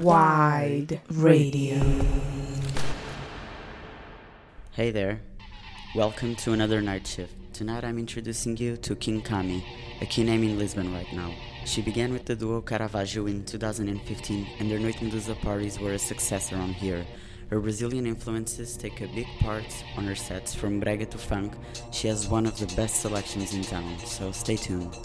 Wide Radio. Hey there. Welcome to another night shift. Tonight I'm introducing you to King Kami, a key name in Lisbon right now. She began with the duo Caravaggio in 2015 and their Noite Medusa parties were a success around here. Her Brazilian influences take a big part on her sets from brega to funk. She has one of the best selections in town, so stay tuned.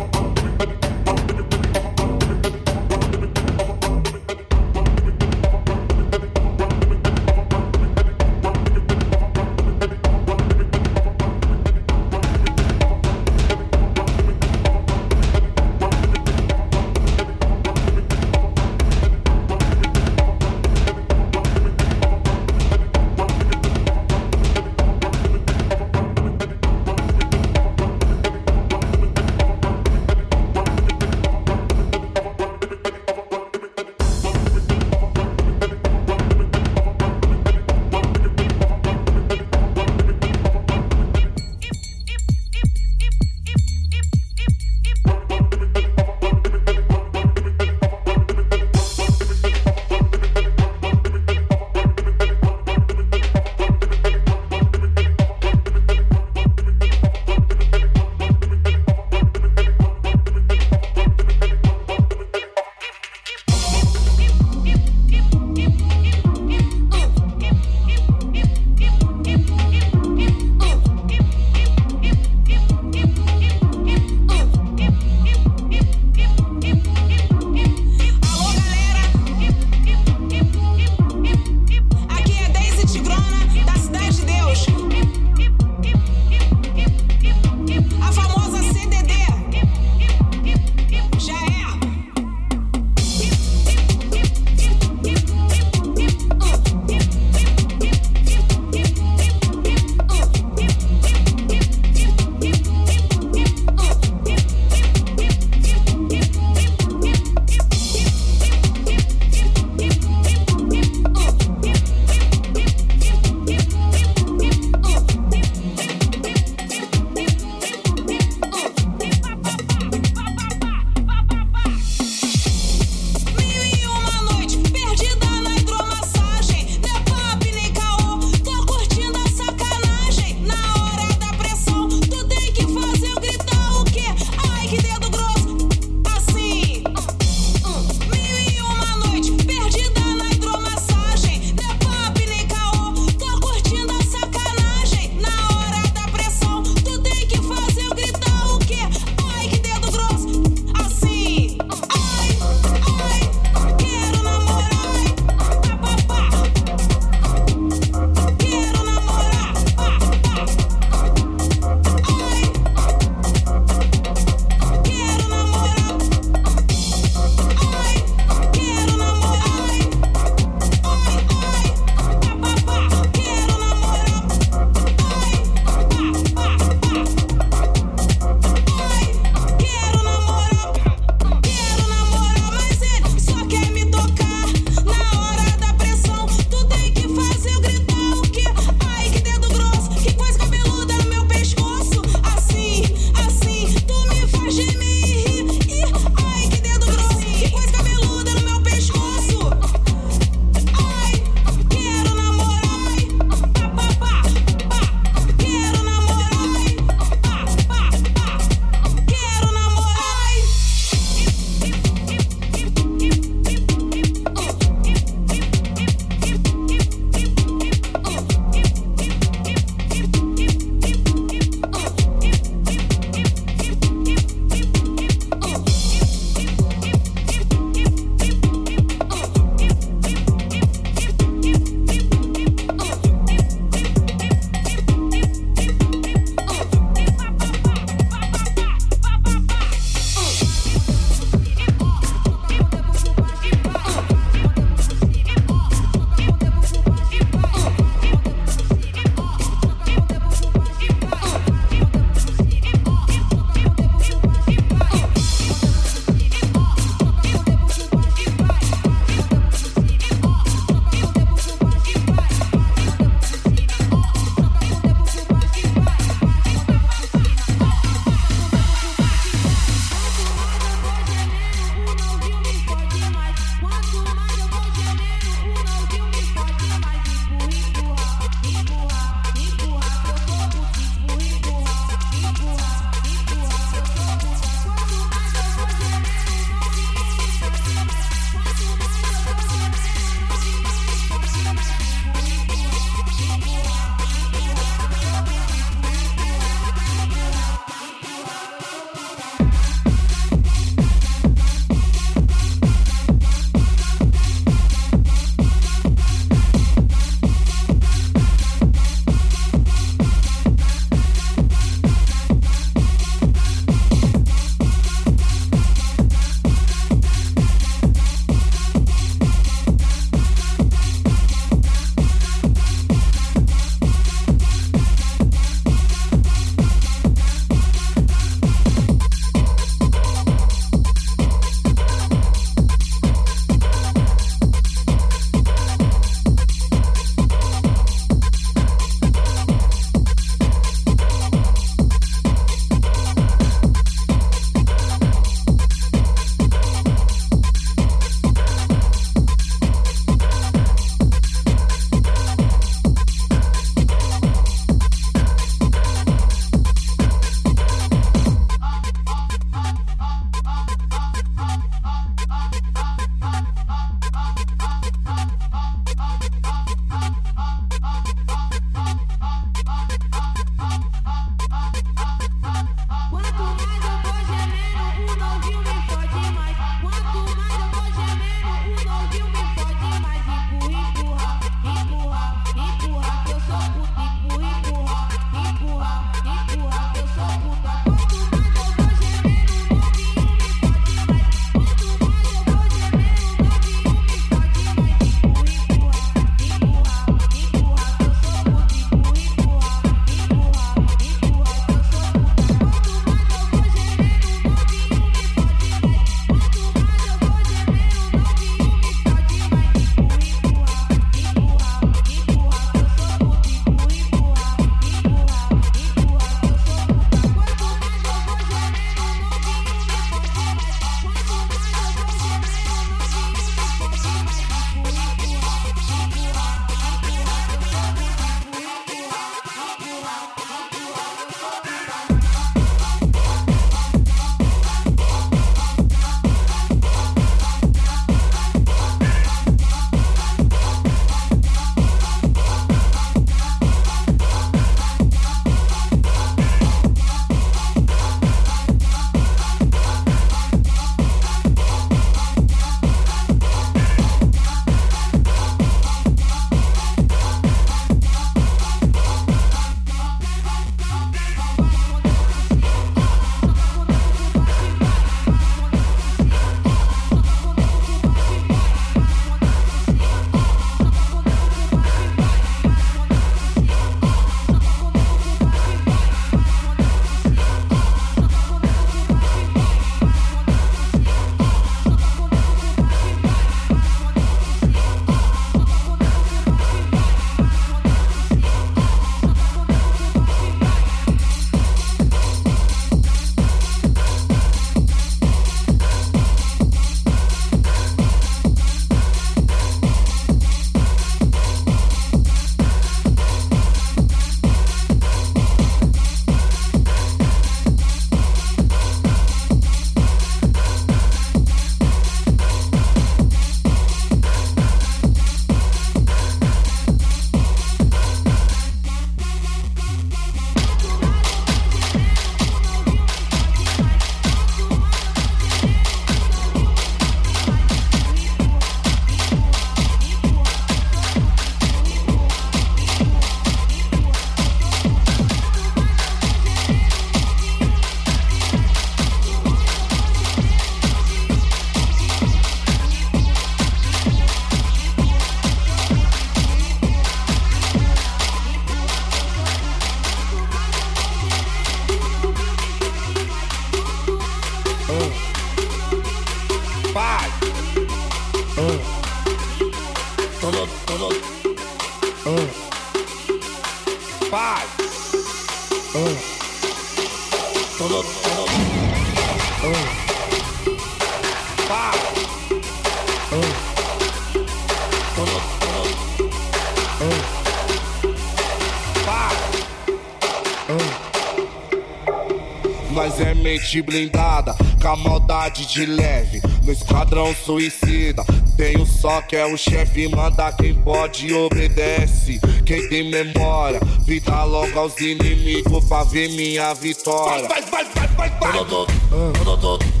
Nós é mente blindada, com a maldade de leve. No esquadrão suicida, tem um só que é o chefe. Manda quem pode obedece. Quem tem memória, vida logo aos inimigos pra ver minha vitória. Vai, vai, vai, vai, vai, vai.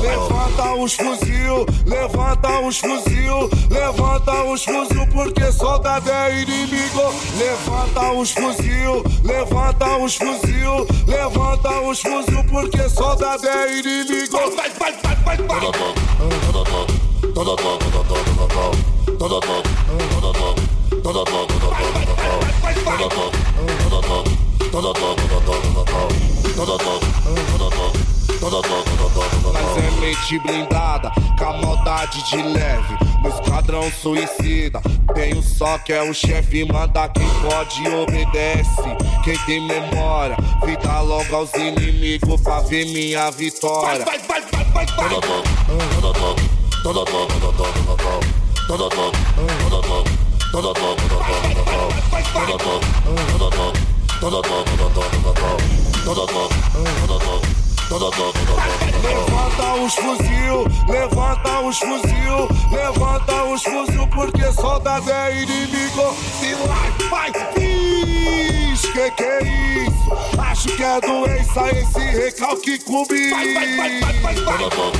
Levanta os fuzil, levanta os fuzil, levanta os fuzil, porque soldado é inimigo. Levanta os fuzil, levanta os fuzil, levanta os fuzil, porque soldado é inimigo. Vai, vai, vai, vai, vai. Mas é mente blindada, com a maldade de leve. No esquadrão suicida, um só que é o chefe. Manda quem pode obedece. Quem tem memória, vida logo aos inimigos pra ver minha vitória. Vai, vai, vai, vai, vai. Levanta os fuzil, levanta os fuzil, levanta os fuzil, porque soldado é inimigo. Se lá faz pis, que que é isso? Acho que é doença esse recalque comigo. Vai, vai, vai, vai, vai, vai.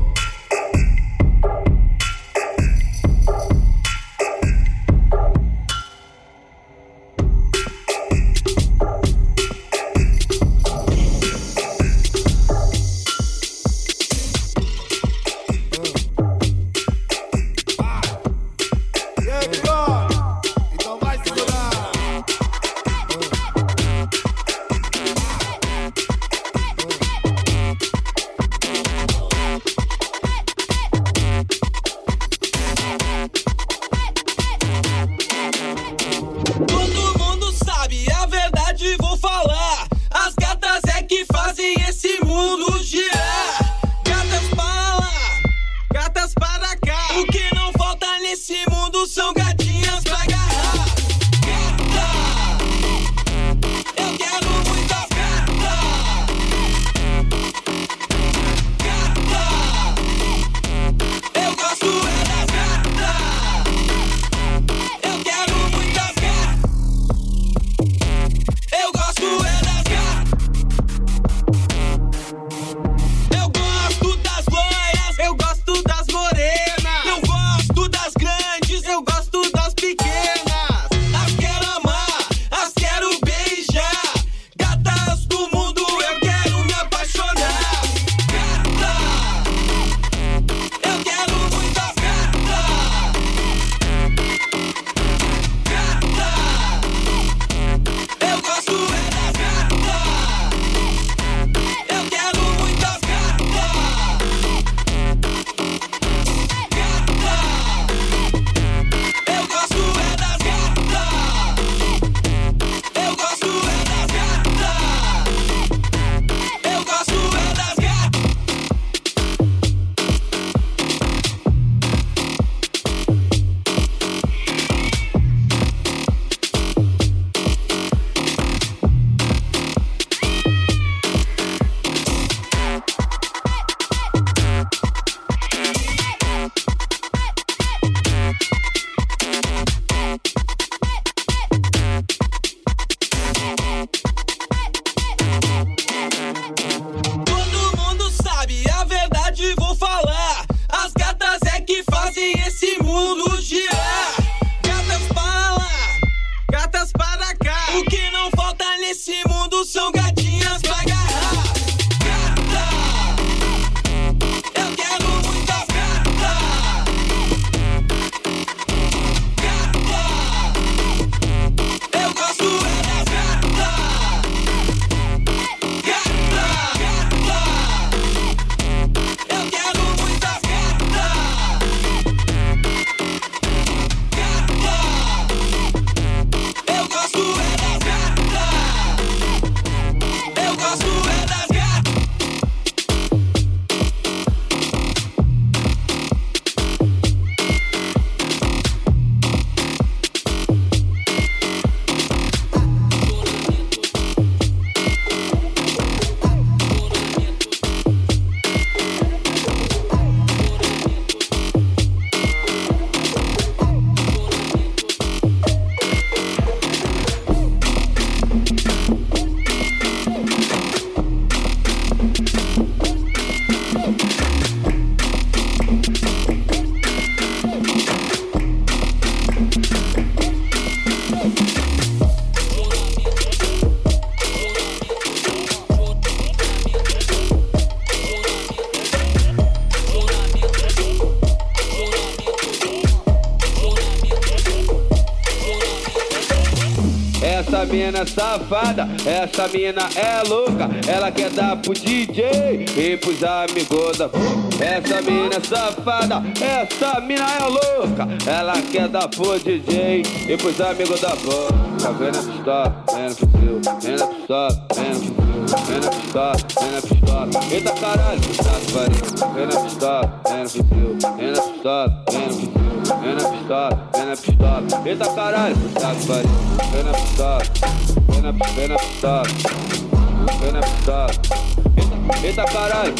mina safada, essa mina é louca. Ela quer dar pro DJ e pros amigos da. Essa mina safada, essa mina é louca. Ela quer dar pro DJ e pros amigos da banda. Tá vendo a pistola, vem na fuzil, vem na pistola, vem na fuzil, vem na pistola, vem na pistola. Eita caralho, tá que pariu. Vem na pistola, vem na fuzil, vem na pistola, vem na fuzil, vem na pistola, vem na pistola. Eita caralho, tá que pariu. Vem na pistola, vem na, vem na pistola, vem na pistola. Eita, eita caralho,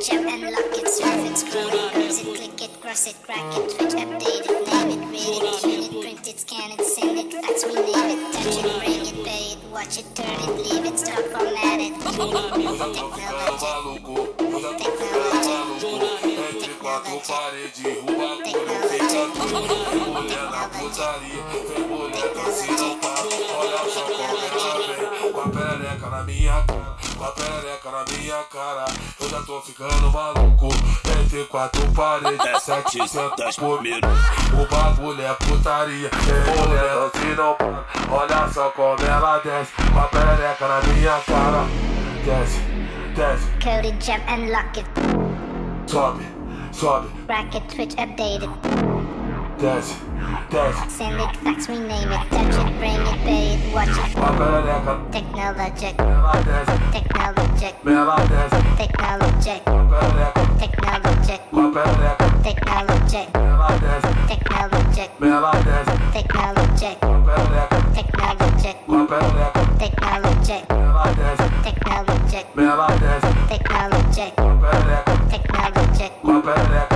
jump and lock it, serve it, scroll it, cruise it, click it, cross it, crack it, switch, update it, name it, read it, tune it, print it, scan it, send it, fax, rename it, touch it, bring it, pay it, watch it, turn it, leave it, stop, format it. Technology. Technology. Parei de rua, quando feita tudo, mulher na putaria, tem mulher dançando papo, olha só como ela vem, com a na minha. Pistola, vem na pistola. Eita caralho, tá ficando maluco. Entre quatro paredes, é 700 por minuto. O bagulho é putaria, tem mulher que não para. Olha só como ela desce, com a perereca na minha cara. Desce, desce. Coded jump and lock it. Sobe, sobe. Bracket switch updated. Dutch, Dutch. Send it, fax, me, name it, touch it, bring it, pay it, watch it. Technologic, technologic, technologic, technologic, technologic, technologic, technologic, technologic, technologic. Technologic, technologic, technologic, technologic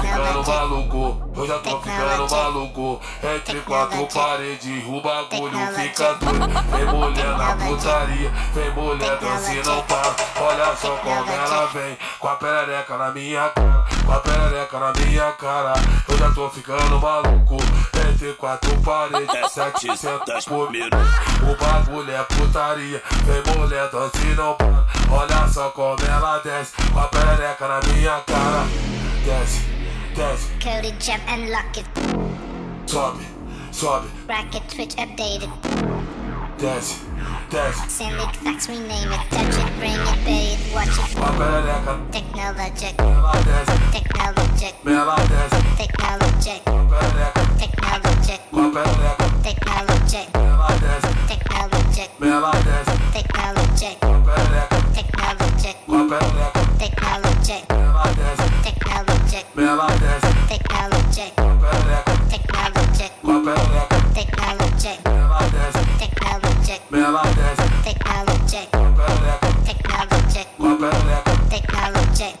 ficando maluco, eu já tô ficando maluco. Entre quatro paredes, o bagulho fica doido. Vem mulher na putaria, vem mulher dança e não para. Olha só como ela vem, com a perereca na minha cara, com a perereca na minha cara. Eu já tô ficando maluco. Entre quatro paredes, 700 por minuto. O bagulho é putaria, vem mulher dança e não para. Olha só como ela desce, com a perereca na minha cara. Desce, That's Cody jump and lock it. Swap it, swap it. Bracket switch updated. That's that's Send it, fax, rename it, touch it, bring it, pay it, watch it. Technologic. Technologic. Technologic. Technologic. Technologic. Technologic. Technologic. Technologic. Technologic. Technology. Technologic. Technologic. Technologic. Technologic. Technologic. Technologic. Technologic.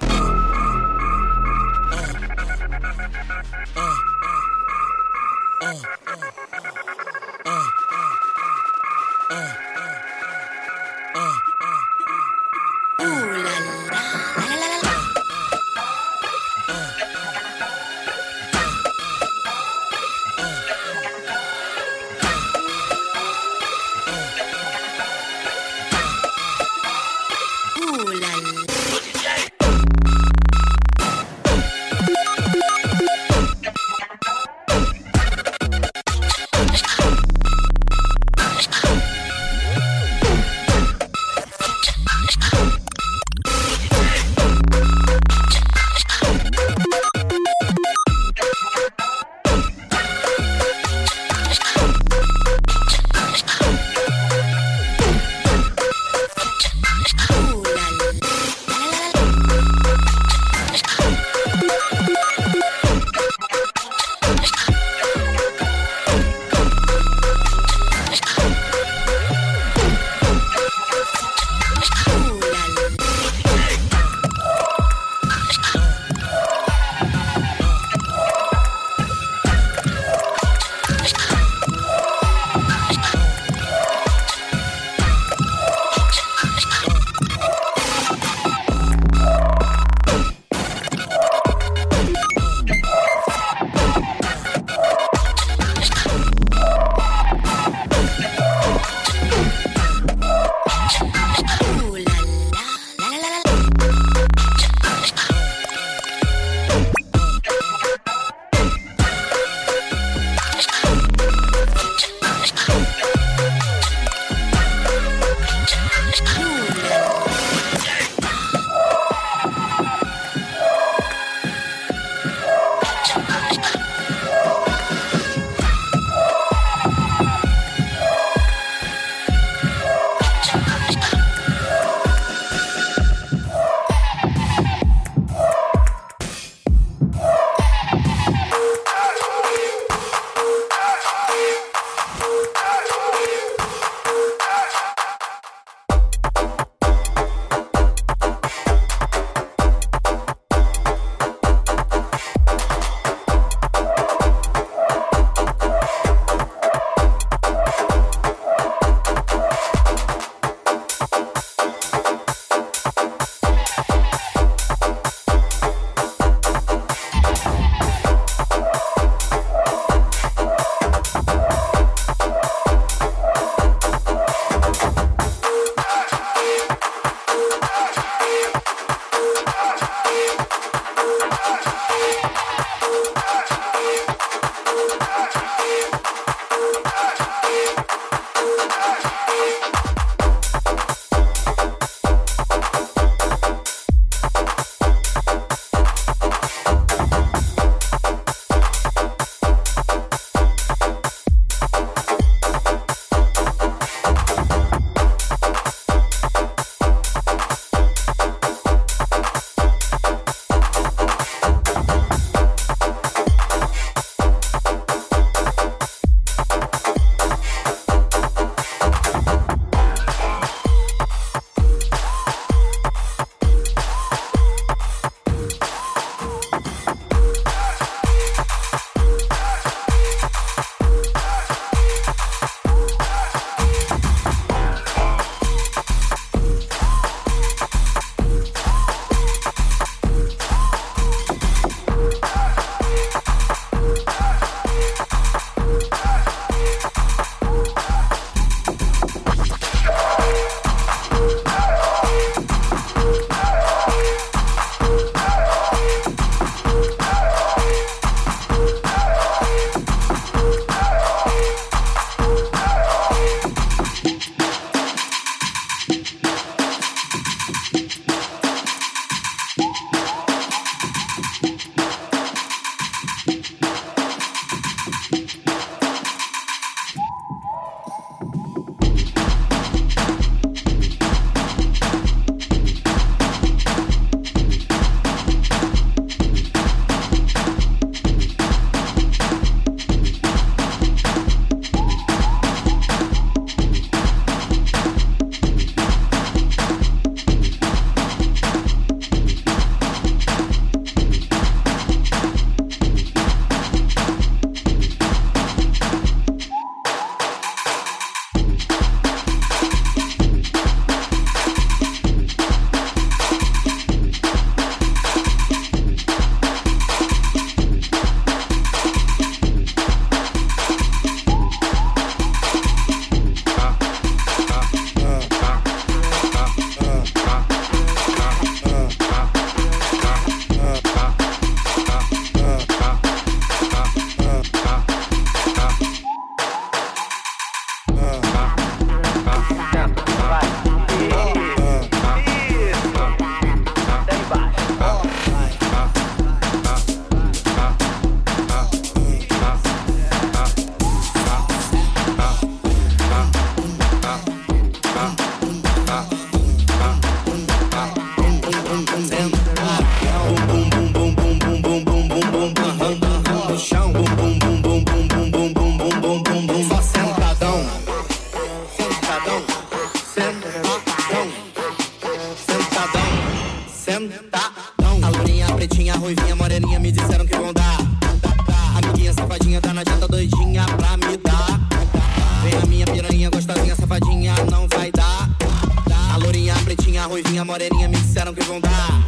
disseram que vão dar.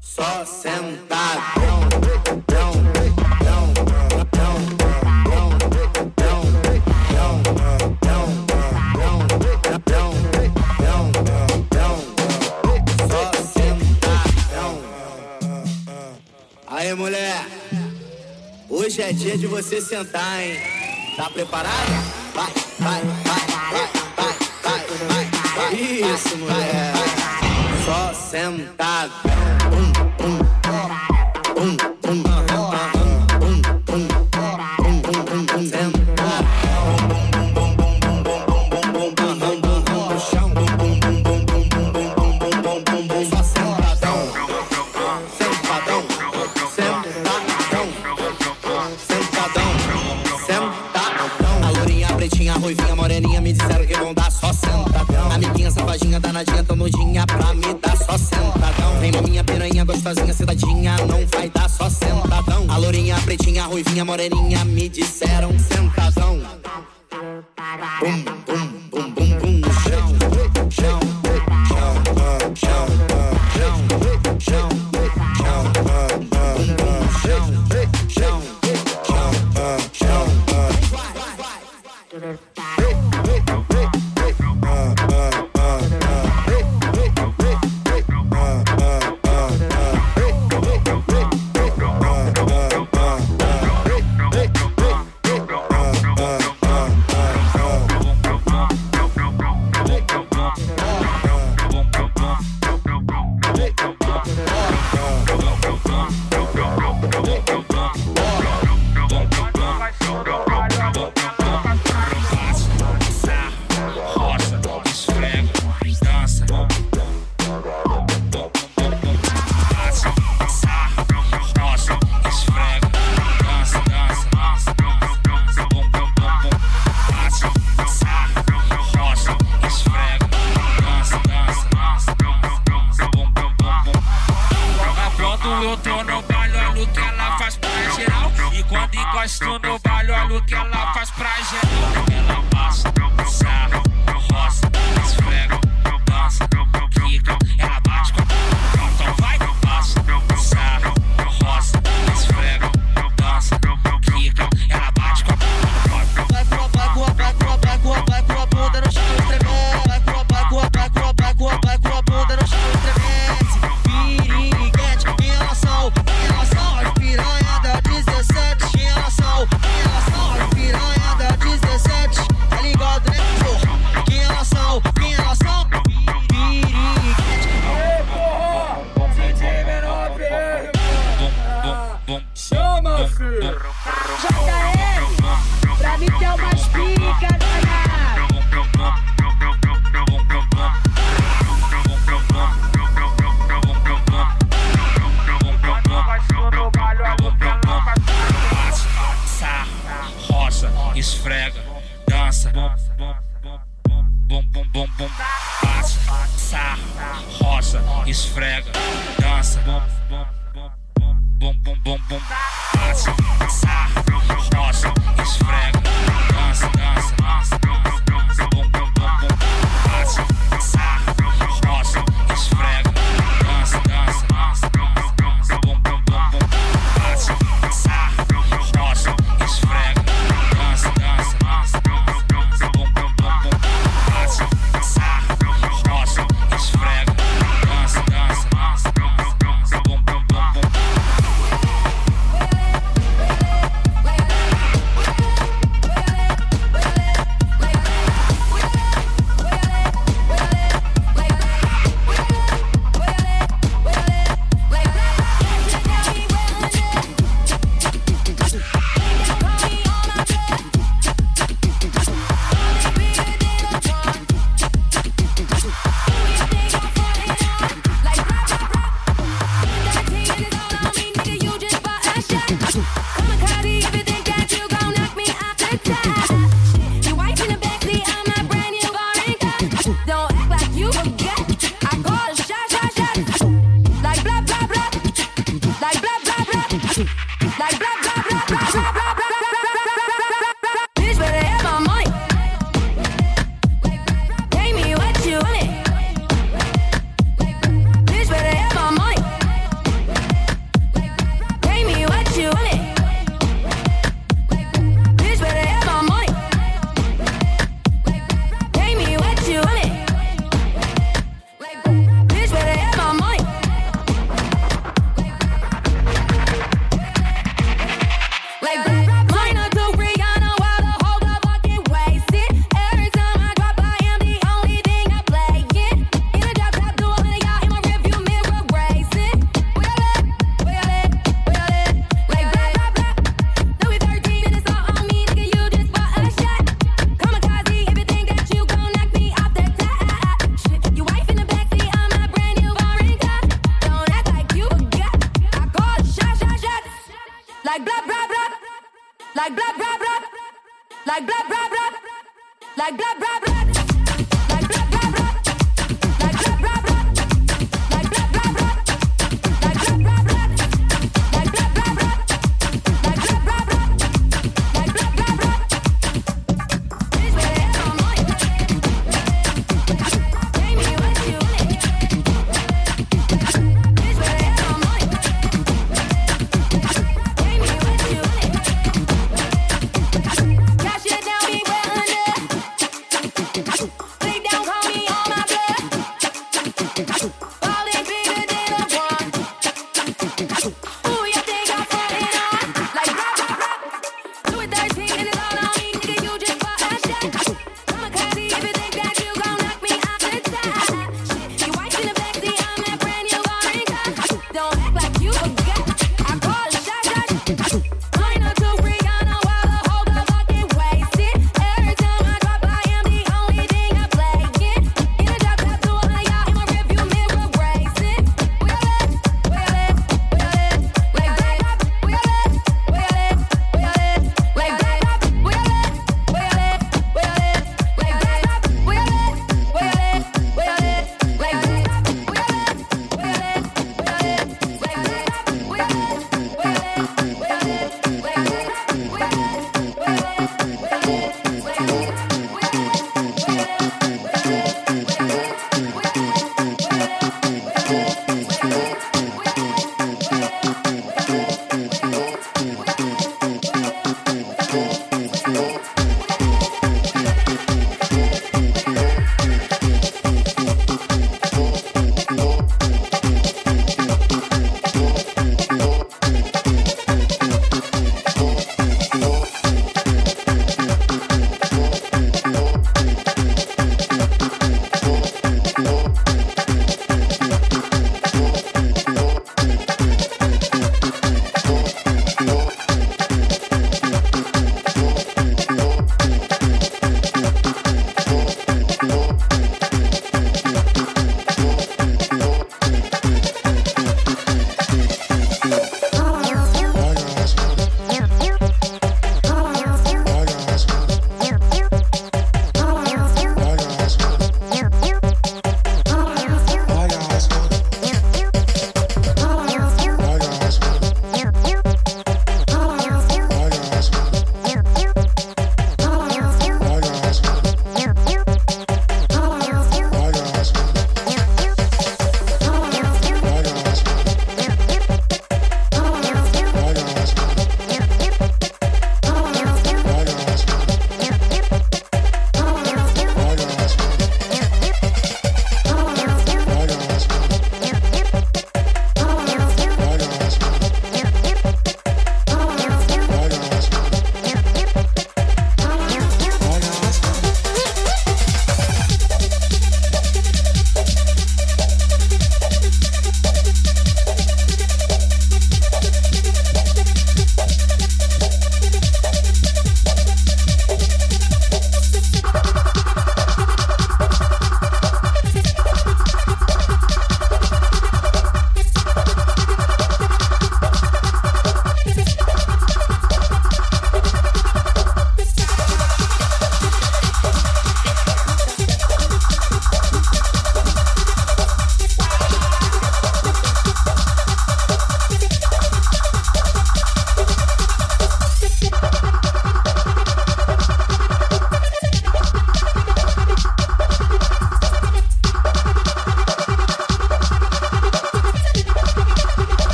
Só sentadão. Mulher! Hoje é dia de você sentar, hein? Tá preparada? Vai, vai, vai, vai, vai, vai, vai. Isso, mulher! sentadão. like blah blah blah, like blah blah blah, like blah blah blah, like blah blah blah.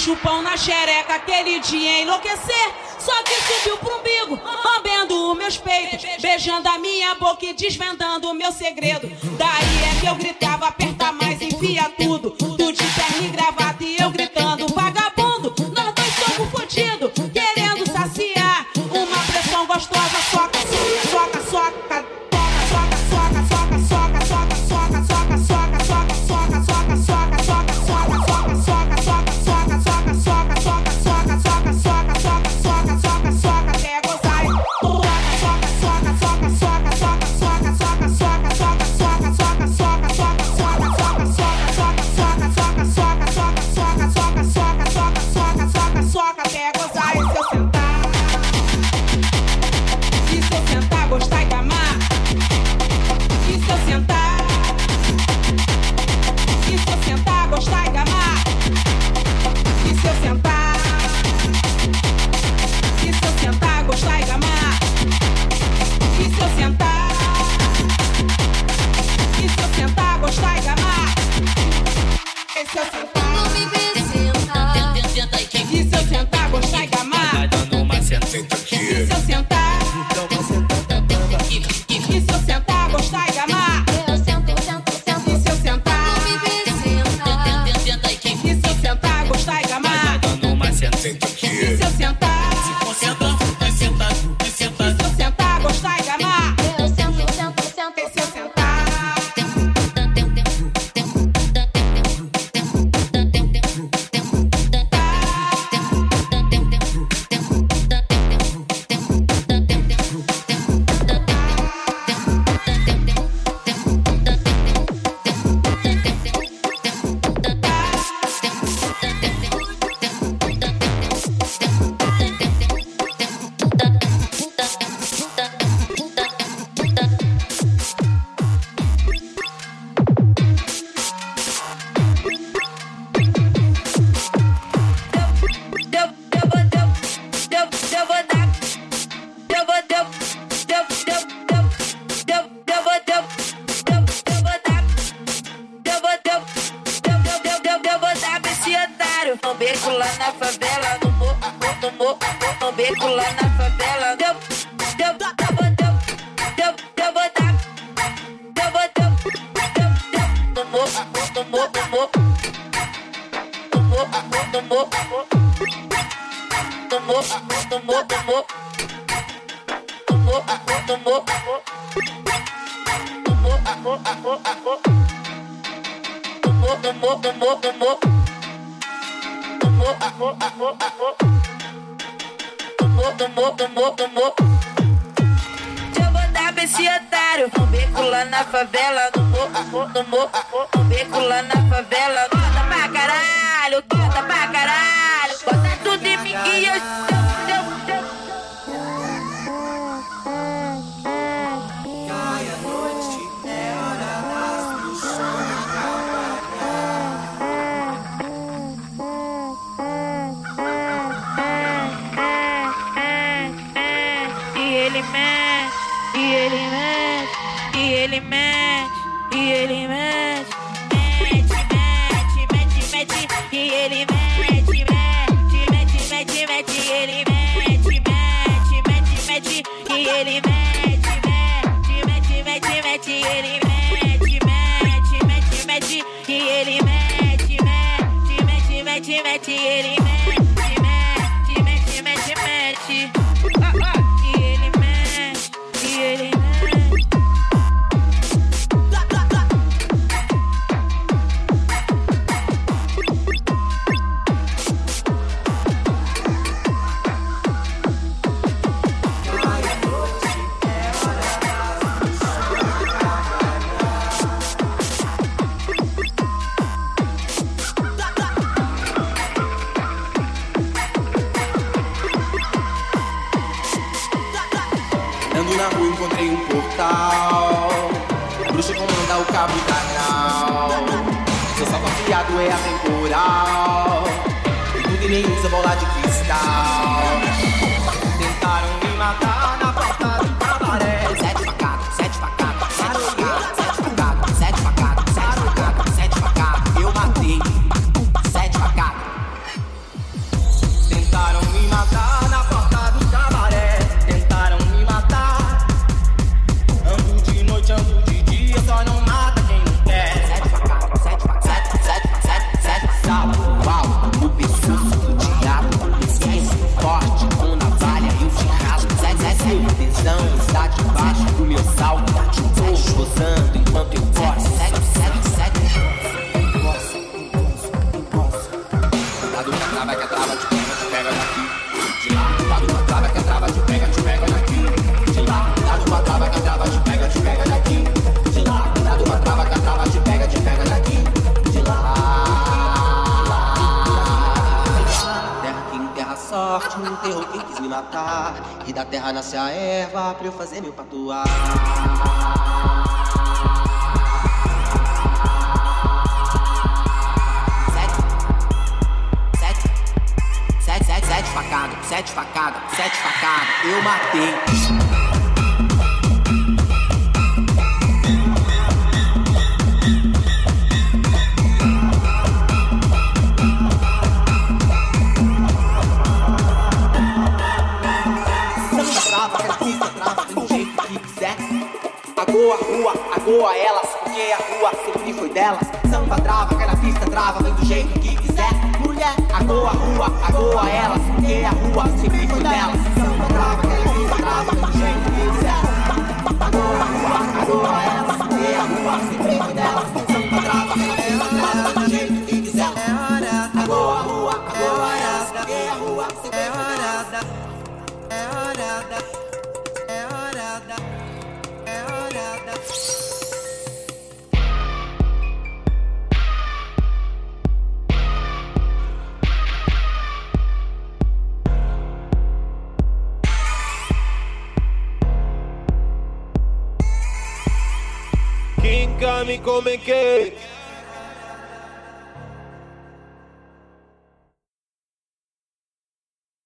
Chupão na xereca aquele dia enlouquecer. Só que subiu pro umbigo, lambendo meus peitos, beijando a minha boca e desvendando o meu segredo. Daí é que eu gritava,